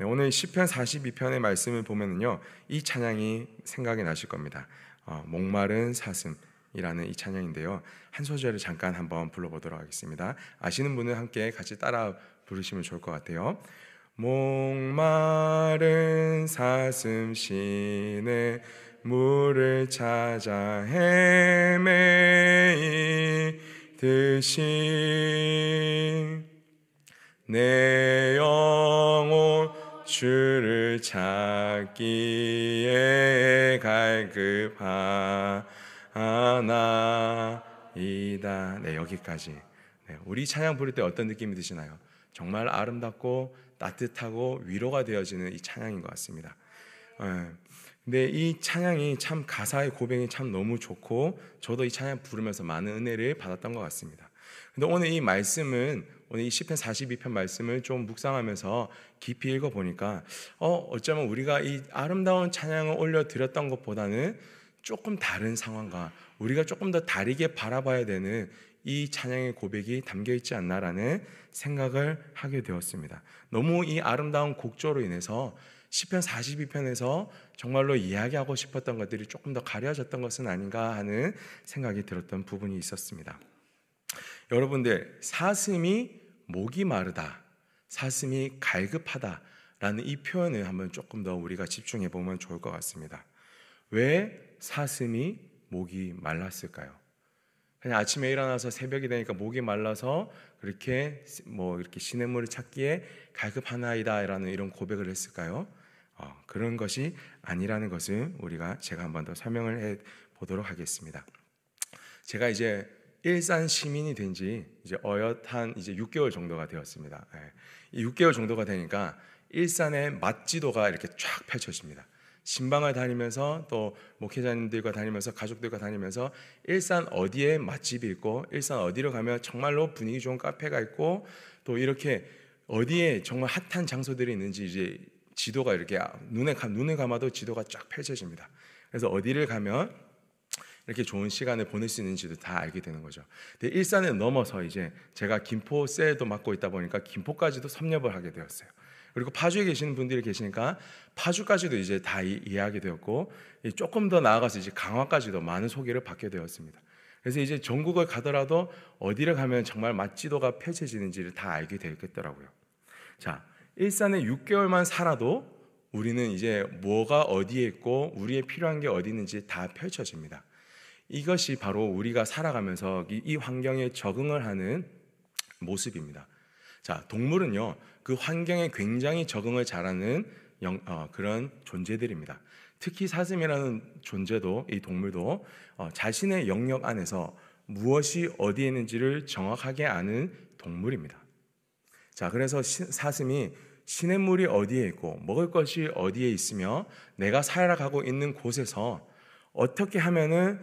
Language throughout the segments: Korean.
네, 오늘 시편 42편의 말씀을 보면은요, 이 찬양이 생각이 나실 겁니다. 어, 목마른 사슴이라는 이 찬양인데요. 한 소절을 잠깐 한번 불러보도록 하겠습니다. 아시는 분은 함께 같이 따라 부르시면 좋을 것 같아요. 목마른 사슴 시내 물을 찾아 헤매이듯이 내 영혼 주를 찾기에 갈급하나이다. 네 여기까지. 네, 우리 찬양 부를 때 어떤 느낌이 드시나요? 정말 아름답고 따뜻하고 위로가 되어지는 이 찬양인 것 같습니다. 네. 근데 이 찬양이 참 가사의 고백이 참 너무 좋고 저도 이 찬양 부르면서 많은 은혜를 받았던 것 같습니다. 근데 오늘 이 말씀은 오늘 이 시편 42편 말씀을 좀 묵상하면서 깊이 읽어 보니까 어 어쩌면 우리가 이 아름다운 찬양을 올려 드렸던 것보다는 조금 다른 상황과 우리가 조금 더 다르게 바라봐야 되는 이 찬양의 고백이 담겨 있지 않나라는 생각을 하게 되었습니다. 너무 이 아름다운 곡조로 인해서 시편 42편에서 정말로 이야기하고 싶었던 것들이 조금 더 가려졌던 것은 아닌가 하는 생각이 들었던 부분이 있었습니다. 여러분들 사슴이 목이 마르다, 사슴이 갈급하다라는 이 표현을 한번 조금 더 우리가 집중해 보면 좋을 것 같습니다. 왜 사슴이 목이 말랐을까요? 그냥 아침에 일어나서 새벽이 되니까 목이 말라서 그렇게 뭐 이렇게 시냇물을 찾기에 갈급하나이다라는 이런 고백을 했을까요? 어, 그런 것이 아니라는 것을 우리가 제가 한 번 더 설명을 해 보도록 하겠습니다. 제가 이제 일산 시민이 된 지 이제 어엿한 이제 6개월 정도가 되었습니다. 이 6개월 정도가 되니까 일산의 맛지도가 이렇게 쫙 펼쳐집니다. 신방을 다니면서 또 목회자님들과 다니면서 가족들과 다니면서 일산 어디에 맛집이 있고 일산 어디로 가면 정말로 분위기 좋은 카페가 있고 또 이렇게 어디에 정말 핫한 장소들이 있는지 이제 지도가 이렇게 눈에 눈을 감아도 지도가 쫙 펼쳐집니다. 그래서 어디를 가면 이렇게 좋은 시간을 보낼 수 있는지도 다 알게 되는 거죠. 근데 일산을 넘어서 이제 제가 김포 세도 맡고 있다 보니까 김포까지도 섭렵을 하게 되었어요. 그리고 파주에 계시는 분들이 계시니까 파주까지도 이제 다 이해하게 되었고 조금 더 나아가서 이제 강화까지도 많은 소개를 받게 되었습니다. 그래서 이제 전국을 가더라도 어디를 가면 정말 맛지도가 펼쳐지는지를 다 알게 되겠더라고요. 자, 일산에 6개월만 살아도 우리는 이제 뭐가 어디에 있고 우리의 필요한 게 어디 있는지 다 펼쳐집니다. 이것이 바로 우리가 살아가면서 이, 환경에 적응을 하는 모습입니다. 자, 동물은요, 그 환경에 굉장히 적응을 잘하는 영, 어, 그런 존재들입니다. 특히 사슴이라는 존재도, 이 동물도 어, 자신의 영역 안에서 무엇이 어디에 있는지를 정확하게 아는 동물입니다. 자, 그래서 시, 사슴이 시냇물이 어디에 있고 먹을 것이 어디에 있으며 내가 살아가고 있는 곳에서 어떻게 하면은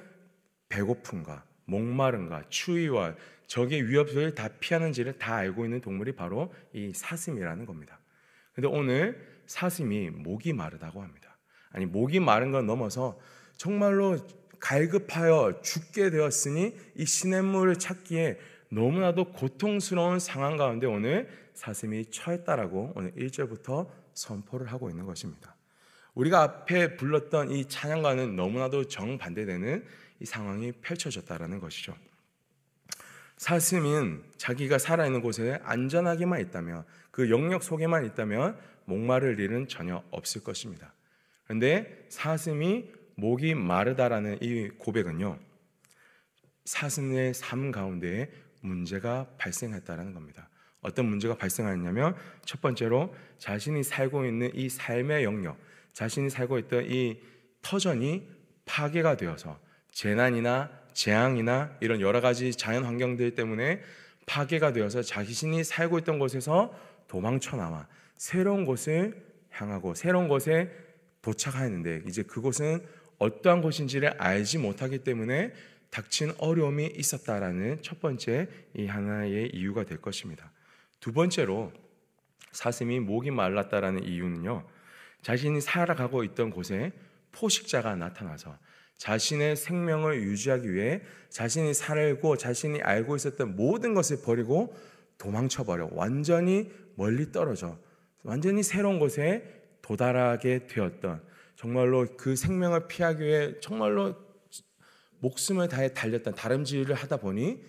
배고픔과 목마름과 추위와 적의 위협을 다 피하는지를 다 알고 있는 동물이 바로 이 사슴이라는 겁니다. 근데 오늘 사슴이 목이 마르다고 합니다. 아니 목이 마른 건 넘어서 정말로 갈급하여 죽게 되었으니 이 시냇물을 찾기에 너무나도 고통스러운 상황 가운데 오늘 사슴이 처했다라고 오늘 1절부터 선포를 하고 있는 것입니다. 우리가 앞에 불렀던 이 찬양과는 너무나도 정반대되는 이 상황이 펼쳐졌다라는 것이죠. 사슴은 자기가 살아있는 곳에 안전하게만 있다면 그 영역 속에만 있다면 목마를 일은 전혀 없을 것입니다. 그런데 사슴이 목이 마르다라는 이 고백은요. 사슴의 삶 가운데 문제가 발생했다라는 겁니다. 어떤 문제가 발생하냐면 첫 번째로 자신이 살고 있는 이 삶의 영역, 자신이 살고 있던 이 터전이 파괴가 되어서 재난이나 재앙이나 이런 여러 가지 자연 환경들 때문에 파괴가 되어서 자신이 살고 있던 곳에서 도망쳐 나와 새로운 곳을 향하고 새로운 곳에 도착하였는데 이제 그곳은 어떠한 곳인지를 알지 못하기 때문에 닥친 어려움이 있었다라는 첫 번째 이 하나의 이유가 될 것입니다. 두 번째로 사슴이 목이 말랐다라는 이유는요. 자신이 살아가고 있던 곳에 포식자가 나타나서 자신의 생명을 유지하기 위해 자신이 살고 자신이 알고 있었던 모든 것을 버리고 도망쳐 버려. 완전히 멀리 떨어져. 완전히 새로운 곳에 도달하게 되었던. 정말로 그 생명을 피하기 위해 정말로 목숨을 다해 달렸던 다름질을 하다 보니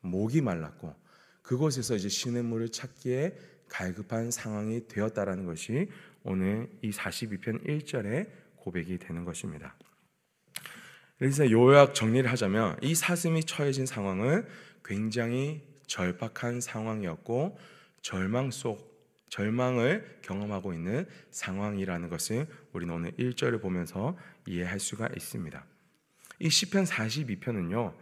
목이 말랐고 그곳에서 이제 시냇물을 찾기에 갈급한 상황이 되었다라는 것이 오늘 이 42편 1절의 고백이 되는 것입니다. 그래서 요약 정리를 하자면 이 사슴이 처해진 상황은 굉장히 절박한 상황이었고 절망 속 절망을 경험하고 있는 상황이라는 것을 우리는 오늘 1절을 보면서 이해할 수가 있습니다. 이 시편 42편은요.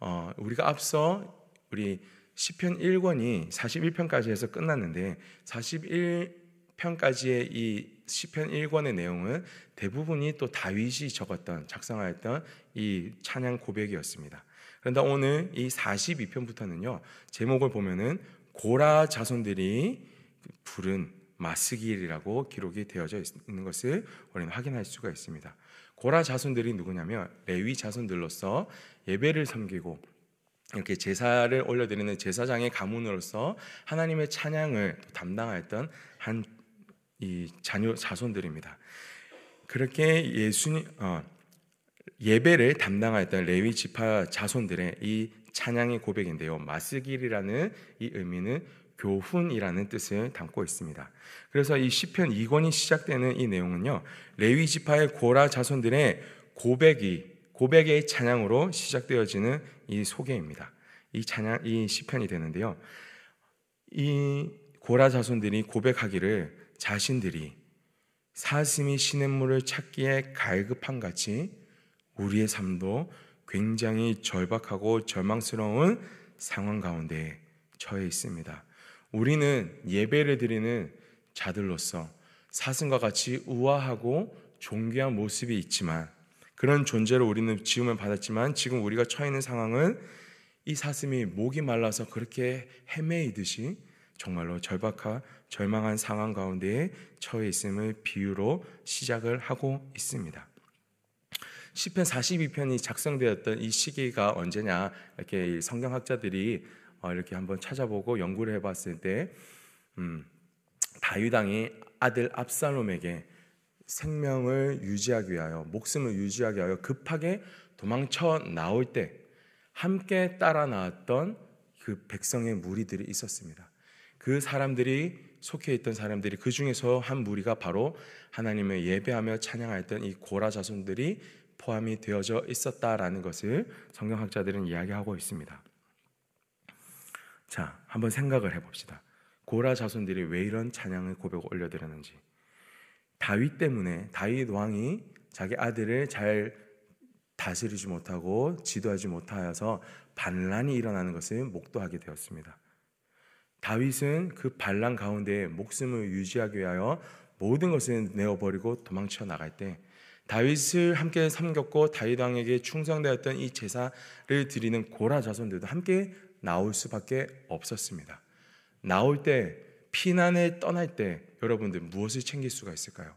어, 우리가 앞서 우리 시편 1권이 41편까지 해서 끝났는데 41편까지의 이 시편 1권의 내용은 대부분이 또 다윗이 적었던 작성하였던 이 찬양 고백이었습니다. 그런데 오늘 이 42편부터는요. 제목을 보면은 고라 자손들이 부른 마스길이라고 기록이 되어져 있는 것을 우리는 확인할 수가 있습니다. 고라 자손들이 누구냐면 레위 자손들로서 예배를 섬기고 이렇게 제사를 올려드리는 제사장의 가문으로서 하나님의 찬양을 담당하였던 한 이 자녀 자손들입니다. 그렇게 예수님 어, 예배를 담당하였던 레위 지파 자손들의 이 찬양의 고백인데요. 마스길이라는 이 의미는 교훈이라는 뜻을 담고 있습니다. 그래서 이 시편 2권이 시작되는 이 내용은요. 레위 지파의 고라 자손들의 고백이 고백의 찬양으로 시작되어지는 이 소개입니다. 이 찬양 이 시편이 되는데요. 이 고라 자손들이 고백하기를 자신들이 사슴이 시냇물을 찾기에 갈급한 같이 우리의 삶도 굉장히 절박하고 절망스러운 상황 가운데 처해 있습니다. 우리는 예배를 드리는 자들로서 사슴과 같이 우아하고 존귀한 모습이 있지만 그런 존재로 우리는 지음을 받았지만 지금 우리가 처해 있는 상황은 이 사슴이 목이 말라서 그렇게 헤매이듯이 정말로 절박한 절망한 상황 가운데에 처해 있음을 비유로 시작을 하고 있습니다. 시편 42편이 작성되었던 이 시기가 언제냐 이렇게 성경학자들이 어, 이렇게 한번 찾아보고 연구를 해봤을 때 음, 다윗 왕이 아들 압살롬에게 생명을 유지하기 위하여 목숨을 유지하기 위하여 급하게 도망쳐 나올 때 함께 따라 나왔던 그 백성의 무리들이 있었습니다. 그 사람들이 속해 있던 사람들이 그 중에서 한 무리가 바로 하나님을 예배하며 찬양하였던 이 고라 자손들이 포함이 되어져 있었다라는 것을 성경학자들은 이야기하고 있습니다. 자, 한번 생각을 해봅시다. 고라 자손들이 왜 이런 찬양의 고백을 올려드렸는지. 다윗 때문에 다윗 왕이 자기 아들을 잘 다스리지 못하고 지도하지 못하여서 반란이 일어나는 것을 목도하게 되었습니다. 다윗은 그 반란 가운데 목숨을 유지하기 위하여 모든 것을 내어버리고 도망쳐 나갈 때 다윗을 함께 섬겼고 다윗 왕에게 충성되었던 이 제사를 드리는 고라 자손들도 함께 나올 수밖에 없었습니다. 나올 때 피난을 떠날 때 여러분들 무엇을 챙길 수가 있을까요?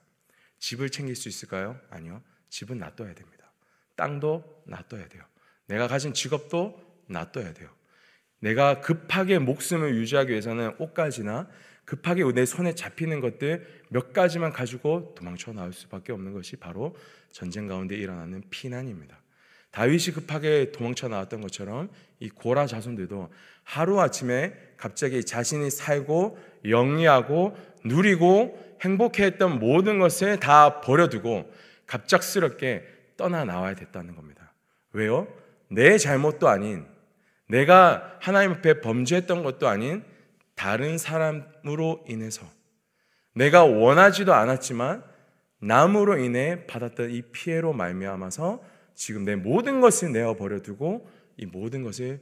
집을 챙길 수 있을까요? 아니요. 집은 놔둬야 됩니다. 땅도 놔둬야 돼요. 내가 가진 직업도 놔둬야 돼요. 내가 급하게 목숨을 유지하기 위해서는 옷가지나 급하게 내 손에 잡히는 것들 몇 가지만 가지고 도망쳐 나올 수밖에 없는 것이 바로 전쟁 가운데 일어나는 피난입니다. 다윗이 급하게 도망쳐 나왔던 것처럼 이 고라 자손들도 하루 아침에 갑자기 자신이 살고 영리하고 누리고 행복해했던 모든 것을 다 버려두고 갑작스럽게 떠나 나와야 됐다는 겁니다. 왜요? 내 잘못도 아닌 내가 하나님 앞에 범죄했던 것도 아닌 다른 사람으로 인해서 내가 원하지도 않았지만 남으로 인해 받았던 이 피해로 말미암아서 지금 내 모든 것을 내어 버려두고 이 모든 것을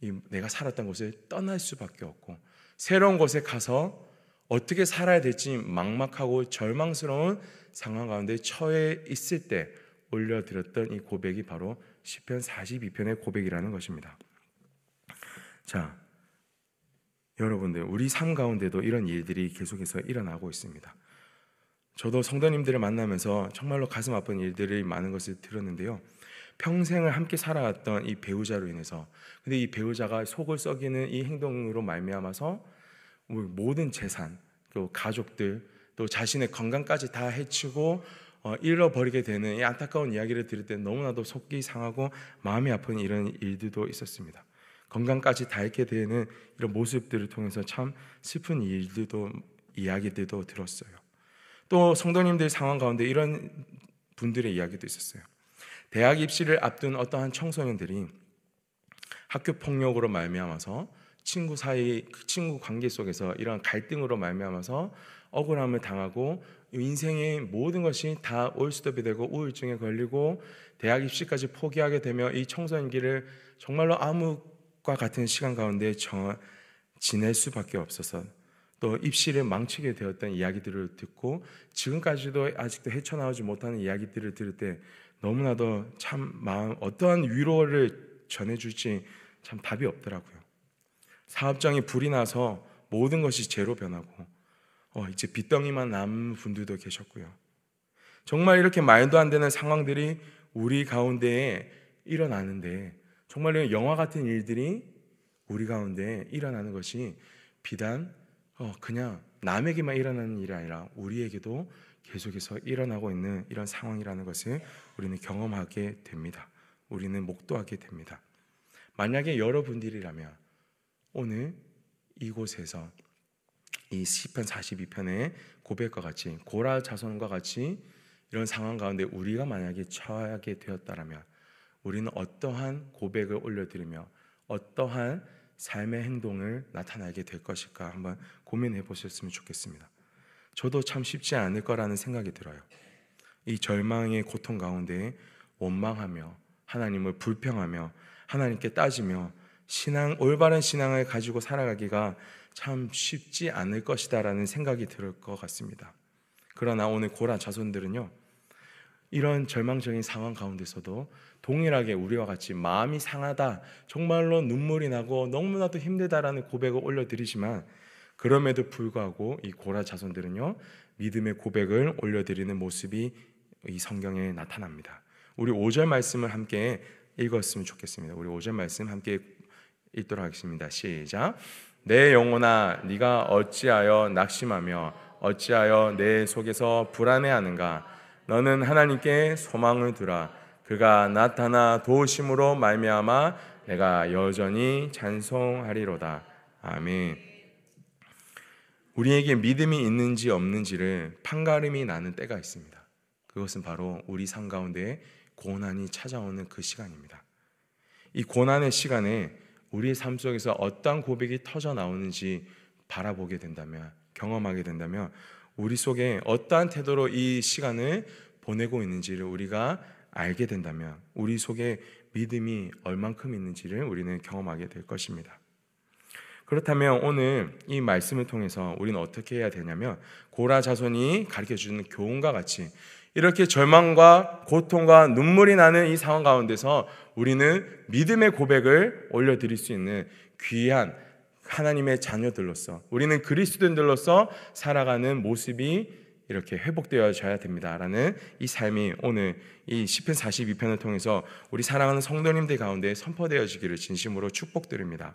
이 내가 살았던 곳을 떠날 수밖에 없고 새로운 곳에 가서 어떻게 살아야 될지 막막하고 절망스러운 상황 가운데 처해 있을 때 올려드렸던 이 고백이 바로 시편 42편의 고백이라는 것입니다. 자, 여러분들 우리 삶 가운데도 이런 일들이 계속해서 일어나고 있습니다. 저도 성도님들을 만나면서 정말로 가슴 아픈 일들이 많은 것을 들었는데요. 평생을 함께 살아왔던 이 배우자로 인해서 근데 이 배우자가 속을 썩이는 이 행동으로 말미암아서 모든 재산 또 가족들, 또 자신의 건강까지 다 해치고 어, 잃어버리게 되는 이 안타까운 이야기를 들을 때 너무나도 속이 상하고 마음이 아픈 이런 일들도 있었습니다. 건강까지 다 잃게 되는 이런 모습들을 통해서 참 슬픈 일들도 이야기들도 들었어요. 또 성도님들 상황 가운데 이런 분들의 이야기도 있었어요. 대학 입시를 앞둔 어떠한 청소년들이 학교 폭력으로 말미암아서 친구 사이 그 친구 관계 속에서 이런 갈등으로 말미암아서 억울함을 당하고 인생의 모든 것이 다 올스톱이 되고 우울증에 걸리고 대학 입시까지 포기하게 되며 이 청소년기를 정말로 암흑과 같은 시간 가운데 정, 지낼 수밖에 없어서 또 입시를 망치게 되었던 이야기들을 듣고 지금까지도 아직도 헤쳐나오지 못하는 이야기들을 들을 때 너무나도 참 마음 어떠한 위로를 전해줄지 참 답이 없더라고요. 사업장이 불이 나서 모든 것이 제로 변하고 어, 이제 빚덩이만 남은 분들도 계셨고요. 정말 이렇게 말도 안 되는 상황들이 우리 가운데에 일어나는데 정말 영화 같은 일들이 우리 가운데 일어나는 것이 비단 어, 그냥 남에게만 일어나는 일이 아니라 우리에게도 계속해서 일어나고 있는 이런 상황이라는 것을 우리는 경험하게 됩니다. 우리는 목도하게 됩니다. 만약에 여러분들이라면 오늘 이곳에서 이 시편 42편의 고백과 같이 고라 자손과 같이 이런 상황 가운데 우리가 만약에 처하게 되었다라면 우리는 어떠한 고백을 올려드리며 어떠한 삶의 행동을 나타나게 될 것일까 한번 고민해 보셨으면 좋겠습니다. 저도 참 쉽지 않을 거라는 생각이 들어요. 이 절망의 고통 가운데 원망하며 하나님을 불평하며 하나님께 따지며 신앙 올바른 신앙을 가지고 살아가기가 참 쉽지 않을 것이다라는 생각이 들 것 같습니다. 그러나 오늘 고라 자손들은요. 이런 절망적인 상황 가운데서도 동일하게 우리와 같이 마음이 상하다, 정말로 눈물이 나고 너무나도 힘들다라는 고백을 올려드리지만 그럼에도 불구하고 이 고라 자손들은요 믿음의 고백을 올려드리는 모습이 이 성경에 나타납니다. 우리 5절 말씀을 함께 읽었으면 좋겠습니다. 우리 5절 말씀 함께 읽도록 하겠습니다. 시작. 내 영혼아, 네가 어찌하여 낙심하며 어찌하여 내 속에서 불안해하는가? 너는 하나님께 소망을 두라. 그가 나타나 도우심으로 말미암아 내가 여전히 찬송하리로다. 아멘. 우리에게 믿음이 있는지 없는지를 판가름이 나는 때가 있습니다. 그것은 바로 우리 삶 가운데 고난이 찾아오는 그 시간입니다. 이 고난의 시간에 우리의 삶 속에서 어떠한 고백이 터져 나오는지 바라보게 된다면 경험하게 된다면 우리 속에 어떠한 태도로 이 시간을 보내고 있는지를 우리가 알게 된다면 우리 속에 믿음이 얼만큼 있는지를 우리는 경험하게 될 것입니다. 그렇다면 오늘 이 말씀을 통해서 우리는 어떻게 해야 되냐면 고라 자손이 가르쳐 주는 교훈과 같이 이렇게 절망과 고통과 눈물이 나는 이 상황 가운데서 우리는 믿음의 고백을 올려드릴 수 있는 귀한 하나님의 자녀들로서 우리는 그리스도인들로서 살아가는 모습이 이렇게 회복되어져야 됩니다라는 이 삶이 오늘 이 시편 42편을 통해서 우리 사랑하는 성도님들 가운데 선포되어지기를 진심으로 축복드립니다.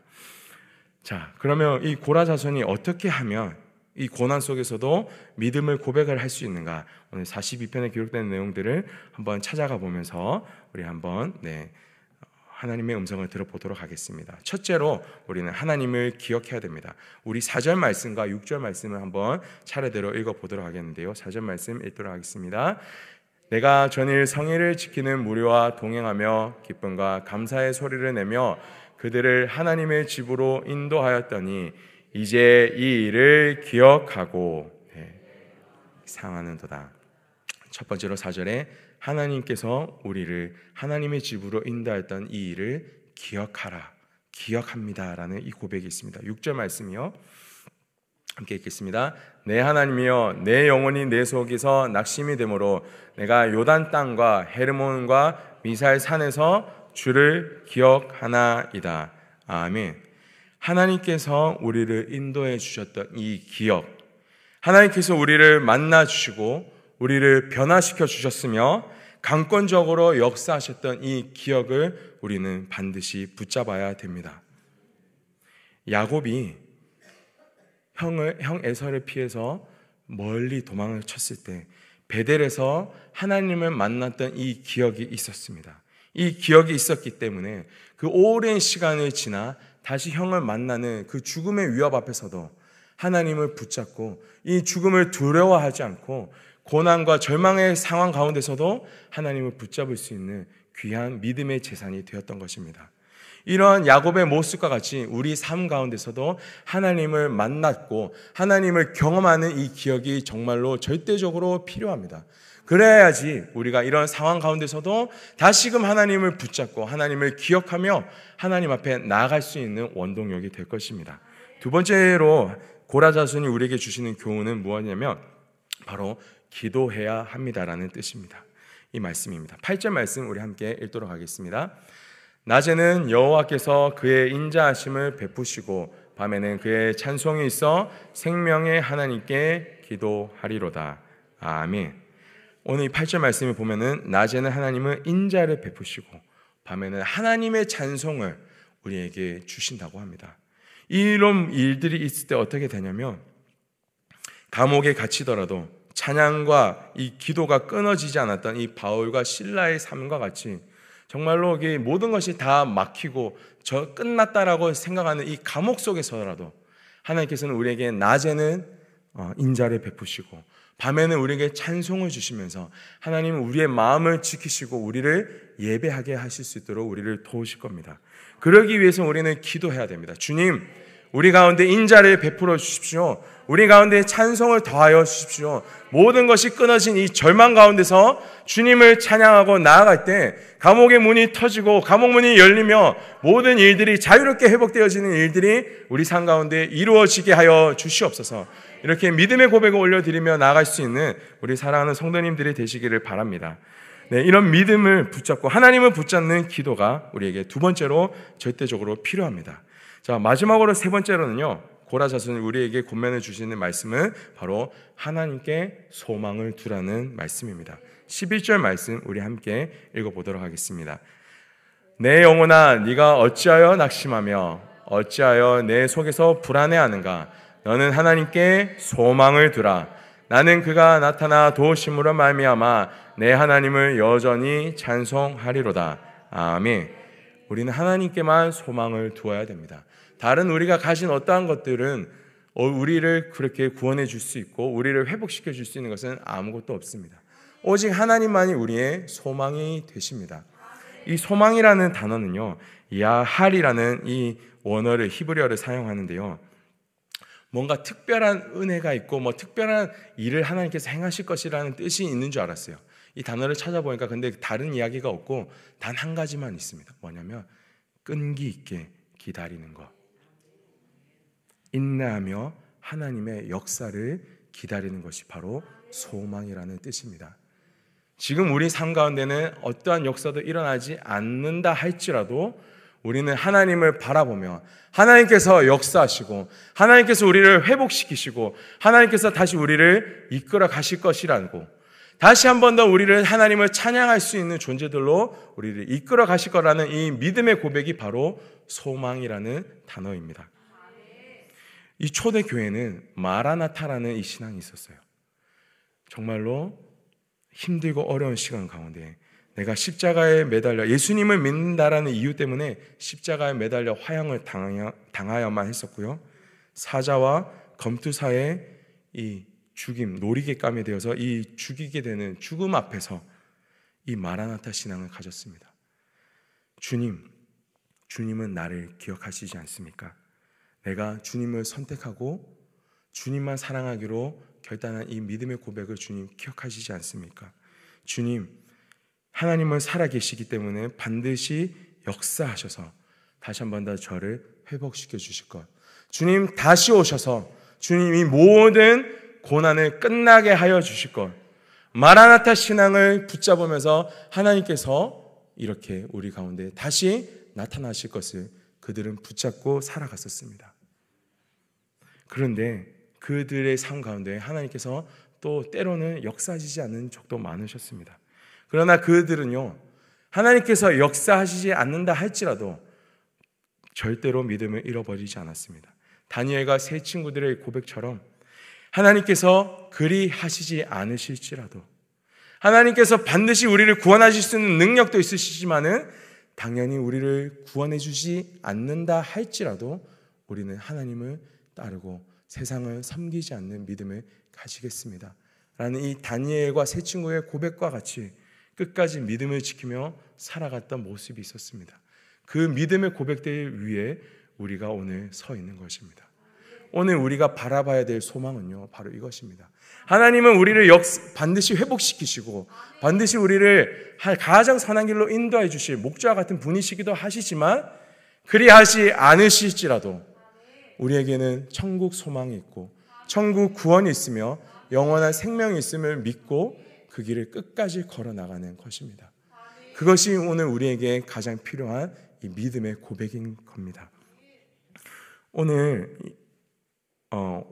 자, 그러면 이 고라 자손이 어떻게 하면 이 고난 속에서도 믿음을 고백을 할 수 있는가? 오늘 42편에 기록된 내용들을 한번 찾아가 보면서 우리 한번 네, 하나님의 음성을 들어보도록 하겠습니다. 첫째로 우리는 하나님을 기억해야 됩니다. 우리 4절 말씀과 6절 말씀을 한번 차례대로 읽어보도록 하겠는데요. 4절 말씀 읽도록 하겠습니다. 내가 전일 성의를 지키는 무리와 동행하며 기쁨과 감사의 소리를 내며 그들을 하나님의 집으로 인도하였더니 이제 이 일을 기억하고 네, 상하는도다. 첫 번째로 4절에 하나님께서 우리를 하나님의 집으로 인도했던 이 일을 기억하라. 기억합니다라는 이 고백이 있습니다. 6절 말씀이요. 함께 읽겠습니다. 내 하나님이여 내 영혼이 내 속에서 낙심이 되므로 내가 요단 땅과 헤르몬과 미사일 산에서 주를 기억하나이다. 아멘. 하나님께서 우리를 인도해 주셨던 이 기억, 하나님께서 우리를 만나 주시고 우리를 변화시켜 주셨으며 강권적으로 역사하셨던 이 기억을 우리는 반드시 붙잡아야 됩니다. 야곱이 형을 형 에서를 피해서 멀리 도망을 쳤을 때 베델에서 하나님을 만났던 이 기억이 있었습니다. 이 기억이 있었기 때문에 그 오랜 시간을 지나 다시 형을 만나는 그 죽음의 위협 앞에서도 하나님을 붙잡고 이 죽음을 두려워하지 않고 고난과 절망의 상황 가운데서도 하나님을 붙잡을 수 있는 귀한 믿음의 재산이 되었던 것입니다. 이러한 야곱의 모습과 같이 우리 삶 가운데서도 하나님을 만났고 하나님을 경험하는 이 기억이 정말로 절대적으로 필요합니다. 그래야지 우리가 이런 상황 가운데서도 다시금 하나님을 붙잡고 하나님을 기억하며 하나님 앞에 나아갈 수 있는 원동력이 될 것입니다. 두 번째로 고라자손이 우리에게 주시는 교훈은 무엇이냐면 바로 기도해야 합니다라는 뜻입니다. 이 말씀입니다. 8절 말씀 우리 함께 읽도록 하겠습니다. 낮에는 여호와께서 그의 인자하심을 베푸시고 밤에는 그의 찬송이 있어 생명의 하나님께 기도하리로다. 아멘. 오늘 이 8절 말씀을 보면은 낮에는 하나님은 인자를 베푸시고 밤에는 하나님의 찬송을 우리에게 주신다고 합니다. 이런 일들이 있을 때 어떻게 되냐면 감옥에 갇히더라도 찬양과 이 기도가 끊어지지 않았던 이 바울과 신라의 삶과 같이 정말로 모든 것이 다 막히고 저 끝났다라고 생각하는 이 감옥 속에서라도 하나님께서는 우리에게 낮에는 어, 인자를 베푸시고 밤에는 우리에게 찬송을 주시면서 하나님은 우리의 마음을 지키시고 우리를 예배하게 하실 수 있도록 우리를 도우실 겁니다. 그러기 위해서 우리는 기도해야 됩니다. 주님, 우리 가운데 인자를 베풀어 주십시오. 우리 가운데 찬송을 더하여 주십시오. 모든 것이 끊어진 이 절망 가운데서 주님을 찬양하고 나아갈 때 감옥의 문이 터지고 감옥 문이 열리며 모든 일들이 자유롭게 회복되어지는 일들이 우리 삶 가운데 이루어지게 하여 주시옵소서. 이렇게 믿음의 고백을 올려드리며 나아갈 수 있는 우리 사랑하는 성도님들이 되시기를 바랍니다. 네, 이런 믿음을 붙잡고 하나님을 붙잡는 기도가 우리에게 두 번째로 절대적으로 필요합니다. 자, 마지막으로 세 번째로는요. 고라 자손이 우리에게 권면해 주시는 말씀은 바로 하나님께 소망을 두라는 말씀입니다. 11절 말씀 우리 함께 읽어 보도록 하겠습니다. 내 영혼아 네가 어찌하여 낙심하며 어찌하여 내 속에서 불안해하는가 너는 하나님께 소망을 두라 나는 그가 나타나 도우심으로 말미암아 내 하나님을 여전히 찬송하리로다 아멘 우리는 하나님께만 소망을 두어야 됩니다 다른 우리가 가진 어떠한 것들은 어, 우리를 그렇게 구원해 줄 수 있고 우리를 회복시켜 줄 수 있는 것은 아무것도 없습니다. 오직 하나님만이 우리의 소망이 되십니다. 이 소망이라는 단어는요, 야할이라는 이 원어를 히브리어를 사용하는데요. 뭔가 특별한 은혜가 있고 뭐 특별한 일을 하나님께서 행하실 것이라는 뜻이 있는 줄 알았어요. 이 단어를 찾아보니까 근데 다른 이야기가 없고 단 한 가지만 있습니다. 뭐냐면 끈기 있게 기다리는 것. 인내하며 하나님의 역사를 기다리는 것이 바로 소망이라는 뜻입니다. 지금 우리 삶 가운데는 어떠한 역사도 일어나지 않는다 할지라도 우리는 하나님을 바라보며 하나님께서 역사하시고 하나님께서 우리를 회복시키시고 하나님께서 다시 우리를 이끌어 가실 것이라고 다시 한 번 더 우리를 하나님을 찬양할 수 있는 존재들로 우리를 이끌어 가실 거라는 이 믿음의 고백이 바로 소망이라는 단어입니다. 이 초대 교회는 마라나타라는 이 신앙이 있었어요. 정말로 힘들고 어려운 시간 가운데 내가 십자가에 매달려 예수님을 믿는다라는 이유 때문에 십자가에 매달려 화형을 당하여, 만 했었고요. 사자와 검투사의 이 죽임, 놀이개감이 되어서 이 죽이게 되는 죽음 앞에서 이 마라나타 신앙을 가졌습니다. 주님, 주님은 나를 기억하시지 않습니까? 내가 주님을 선택하고 주님만 사랑하기로 결단한 이 믿음의 고백을 주님 기억하시지 않습니까? 주님, 하나님은 살아계시기 때문에 반드시 역사하셔서 다시 한 번 더 저를 회복시켜 주실 것. 주님 다시 오셔서 주님이 모든 고난을 끝나게 하여 주실 것. 마라나타 신앙을 붙잡으면서 하나님께서 이렇게 우리 가운데 다시 나타나실 것을 그들은 붙잡고 살아갔었습니다. 그런데 그들의 삶 가운데 하나님께서 또 때로는 역사하시지 않는 적도 많으셨습니다. 그러나 그들은요, 하나님께서 역사하시지 않는다 할지라도 절대로 믿음을 잃어버리지 않았습니다. 다니엘과 세 친구들의 고백처럼 하나님께서 그리 하시지 않으실지라도 하나님께서 반드시 우리를 구원하실 수 있는 능력도 있으시지만은 당연히 우리를 구원해 주지 않는다 할지라도 우리는 하나님을 따르고 세상을 섬기지 않는 믿음을 가지겠습니다. 라는 이 다니엘과 세 친구의 고백과 같이 끝까지 믿음을 지키며 살아갔던 모습이 있었습니다. 그 믿음의 고백들 위에 우리가 오늘 서 있는 것입니다. 오늘 우리가 바라봐야 될 소망은요, 바로 이것입니다. 하나님은 우리를 역, 반드시 회복시키시고, 반드시 우리를 가장 선한 길로 인도해 주실 목자와 같은 분이시기도 하시지만, 그리하지 않으실지라도, 우리에게는 천국 소망이 있고, 천국 구원이 있으며, 영원한 생명이 있음을 믿고, 그 길을 끝까지 걸어 나가는 것입니다. 그것이 오늘 우리에게 가장 필요한 이 믿음의 고백인 겁니다. 오늘 어,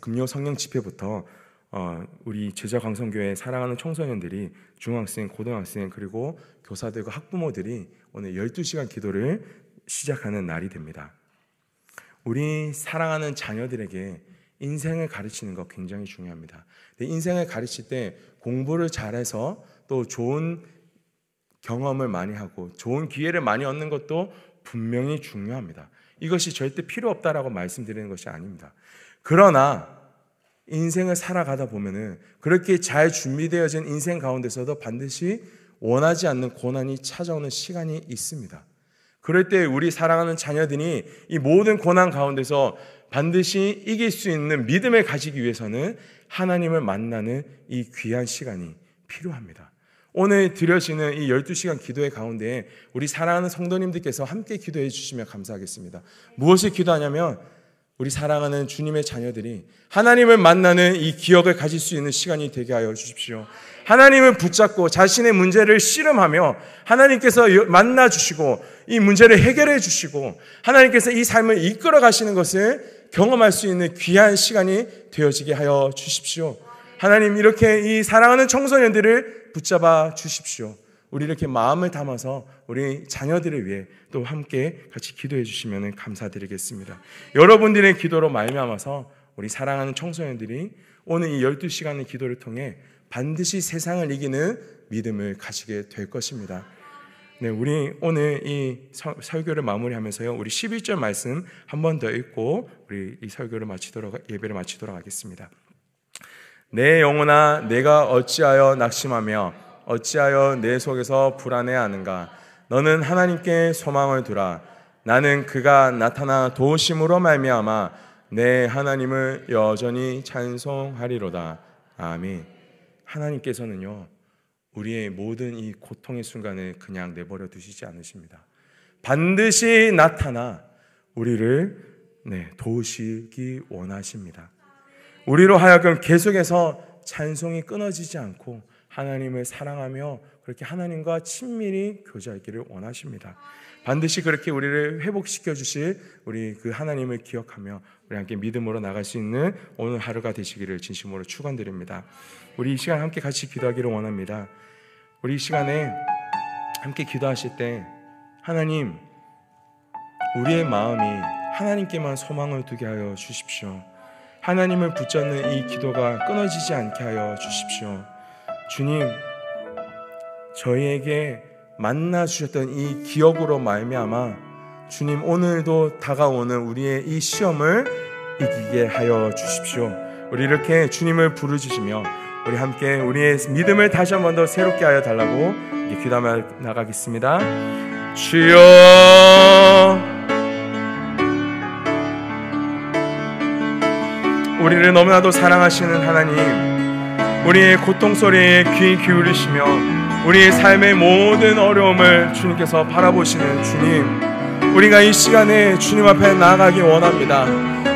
금요 성령 집회부터 어, 우리 제자 광성교회 사랑하는 청소년들이 중학생, 고등학생 그리고 교사들과 학부모들이 오늘 12시간 기도를 시작하는 날이 됩니다. 우리 사랑하는 자녀들에게 인생을 가르치는 것 굉장히 중요합니다. 인생을 가르칠 때 공부를 잘해서 또 좋은 경험을 많이 하고 좋은 기회를 많이 얻는 것도 분명히 중요합니다. 이것이 절대 필요 없다라고 말씀드리는 것이 아닙니다. 그러나 인생을 살아가다 보면은 그렇게 잘 준비되어진 인생 가운데서도 반드시 원하지 않는 고난이 찾아오는 시간이 있습니다. 그럴 때 우리 사랑하는 자녀들이 이 모든 고난 가운데서 반드시 이길 수 있는 믿음을 가지기 위해서는 하나님을 만나는 이 귀한 시간이 필요합니다. 오늘 드려지는 이 12시간 기도의 가운데 우리 사랑하는 성도님들께서 함께 기도해 주시면 감사하겠습니다. 무엇을 기도하냐면 우리 사랑하는 주님의 자녀들이 하나님을 만나는 이 기억을 가질 수 있는 시간이 되게 하여 주십시오. 하나님을 붙잡고 자신의 문제를 씨름하며 하나님께서 만나 주시고 이 문제를 해결해 주시고 하나님께서 이 삶을 이끌어 가시는 것을 경험할 수 있는 귀한 시간이 되어지게 하여 주십시오. 하나님 이렇게 이 사랑하는 청소년들을 붙잡아 주십시오. 우리 이렇게 마음을 담아서 우리 자녀들을 위해 또 함께 같이 기도해 주시면 감사드리겠습니다. 여러분들의 기도로 말미암아서 우리 사랑하는 청소년들이 오늘 이 12시간의 기도를 통해 반드시 세상을 이기는 믿음을 가지게 될 것입니다. 네, 우리 오늘 이 설교를 마무리하면서요. 우리 11절 말씀 한 번 더 읽고 우리 이 설교를 마치도록 예배를 마치도록 하겠습니다. 내 영혼아 내가 어찌하여 낙심하며 어찌하여 내 속에서 불안해하는가 너는 하나님께 소망을 두라 나는 그가 나타나 도우심으로 말미암아 내 하나님을 여전히 찬송하리로다 아멘 하나님께서는요 우리의 모든 이 고통의 순간을 그냥 내버려 두시지 않으십니다 반드시 나타나 우리를 네, 도우시기 원하십니다 우리로 하여금 계속해서 찬송이 끊어지지 않고 하나님을 사랑하며 그렇게 하나님과 친밀히 교제하기를 원하십니다. 반드시 그렇게 우리를 회복시켜 주실 우리 그 하나님을 기억하며 우리 함께 믿음으로 나갈 수 있는 오늘 하루가 되시기를 진심으로 축원드립니다. 우리 이 시간 함께 같이 기도하기를 원합니다. 우리 이 시간에 함께 기도하실 때 하나님 우리의 마음이 하나님께만 소망을 두게 하여 주십시오. 하나님을 붙잡는 이 기도가 끊어지지 않게 하여 주십시오. 주님, 저희에게 만나 주셨던 이 기억으로 말미암아 주님 오늘도 다가오는 우리의 이 시험을 이기게 하여 주십시오. 우리 이렇게 주님을 부르주시며 우리 함께 우리의 믿음을 다시 한번 더 새롭게 하여 달라고 기도하며 나가겠습니다. 주여 우리를 너무나도 사랑하시는 하나님, 우리의 고통 소리에 귀 기울이시며 우리의 삶의 모든 어려움을 주님께서 바라보시는 주님, 우리가 이 시간에 주님 앞에 나아가기 원합니다.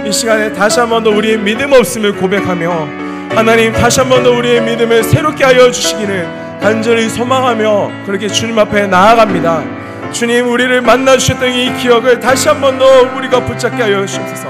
이 시간에 다시 한번 더 우리의 믿음 없음을 고백하며 하나님 다시 한 번 더 우리의 믿음을 새롭게 하여 주시기를 간절히 소망하며 그렇게 주님 앞에 나아갑니다. 주님 우리를 만나 주셨던 이 기억을 다시 한 번 더 우리가 붙잡게 하여 주옵소서.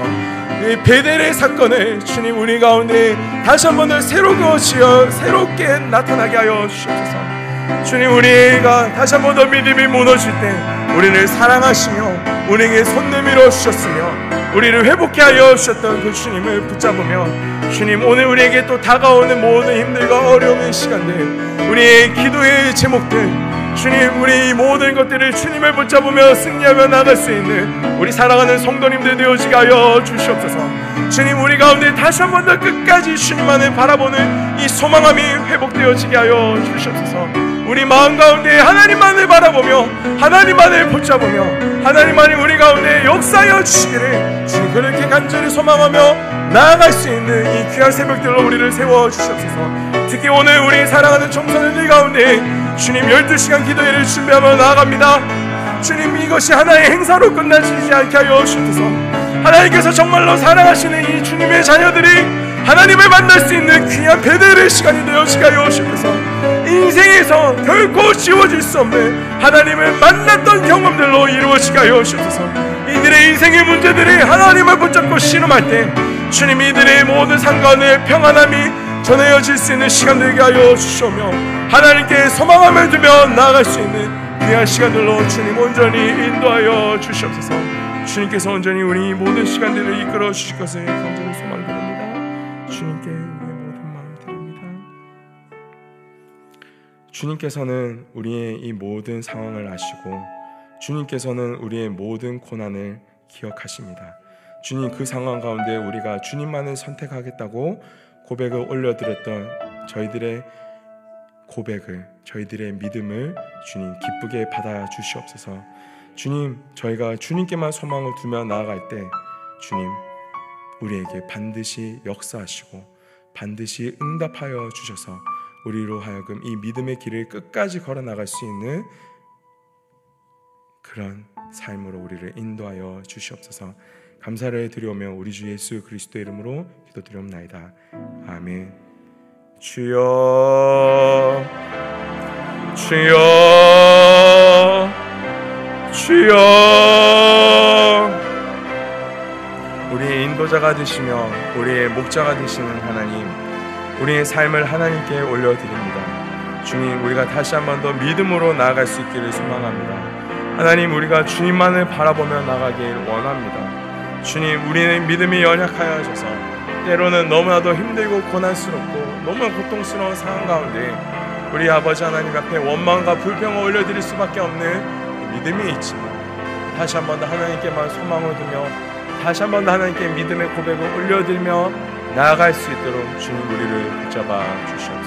이 베델의 사건을 주님 우리 가운데 다시 한 번을 새롭게 지어 새롭게 나타나게 하여 주옵소서. 주님 우리가 다시 한 번 더 믿음이 무너질 때 우리를 사랑하시며 우리에게 손 내밀어 주셨으며 우리를 회복해 하여 주셨던 그 주님을 붙잡으며 주님 오늘 우리에게 또 다가오는 모든 힘들과 어려움의 시간들 우리의 기도의 제목들 주님 우리 모든 것들을 주님을 붙잡으며 승리하며 나갈 수 있는 우리 사랑하는 성도님들 되어지게 하여 주시옵소서. 주님 우리 가운데 다시 한 번 더 끝까지 주님만을 바라보는 이 소망함이 회복되어지게 하여 주시옵소서 우리 마음 가운데 하나님만을 바라보며 하나님만을 붙잡으며 하나님만이 우리 가운데 역사하여 주시기를 주님 그렇게 간절히 소망하며 나아갈 수 있는 이 귀한 새벽들로 우리를 세워 주시옵소서. 특히 오늘 우리 사랑하는 청소년들 가운데 주님 12시간 기도회를 준비하며 나아갑니다. 주님 이것이 하나의 행사로 끝나지 않게 하여 주옵소서. 하나님께서 정말로 사랑하시는 이 주님의 자녀들이 하나님을 만날 수 있는 귀한 배들의 시간이 되어지게 하여 주옵소서 인생에서 결코 지워질 수 없는 하나님을 만났던 경험들로 이루어지게 하여 주옵소서. 이들의 인생의 문제들이 하나님을 붙잡고 신음할 때 주님 이들의 모든 상관의 평안함이 전해질 수 있는 시간 되게 하여 주시오며 하나님께 소망함을 두며 나아갈 수 있는 귀한 시간들로 주님 온전히 인도하여 주시옵소서. 주님께서 온전히 우리 모든 시간들을 이끌어 주실 것을 간절히 소망 드립니다. 주님께 주님께서는 우리의 이 모든 상황을 아시고 주님께서는 우리의 모든 고난을 기억하십니다 주님 그 상황 가운데 우리가 주님만을 선택하겠다고 고백을 올려드렸던 저희들의 고백을 저희들의 믿음을 주님 기쁘게 받아 주시옵소서. 주님 저희가 주님께만 소망을 두며 나아갈 때 주님 우리에게 반드시 역사하시고 반드시 응답하여 주셔서 우리로 하여금 이 믿음의 길을 끝까지 걸어 나갈 수 있는 그런 삶으로 우리를 인도하여 주시옵소서. 감사를 드리오며 우리 주 예수 그리스도 이름으로 기도드리옵나이다. 아멘. 주여 주여 주여 우리의 인도자가 되시며 우리의 목자가 되시는 하나님 우리의 삶을 하나님께 올려드립니다. 주님 우리가 다시 한 번 더 믿음으로 나아갈 수 있기를 소망합니다. 하나님 우리가 주님만을 바라보며 나가길 원합니다. 주님 우리는 믿음이 연약하여 하셔서 때로는 너무나도 힘들고 고난스럽고 너무 고통스러운 상황 가운데 우리 아버지 하나님 앞에 원망과 불평을 올려드릴 수밖에 없는 믿음이 있지만 다시 한 번 더 하나님께만 소망을 두며 다시 한 번 더 하나님께 믿음의 고백을 올려드리며 나아갈 수 있도록 주님 우리를 붙잡아 주시옵소서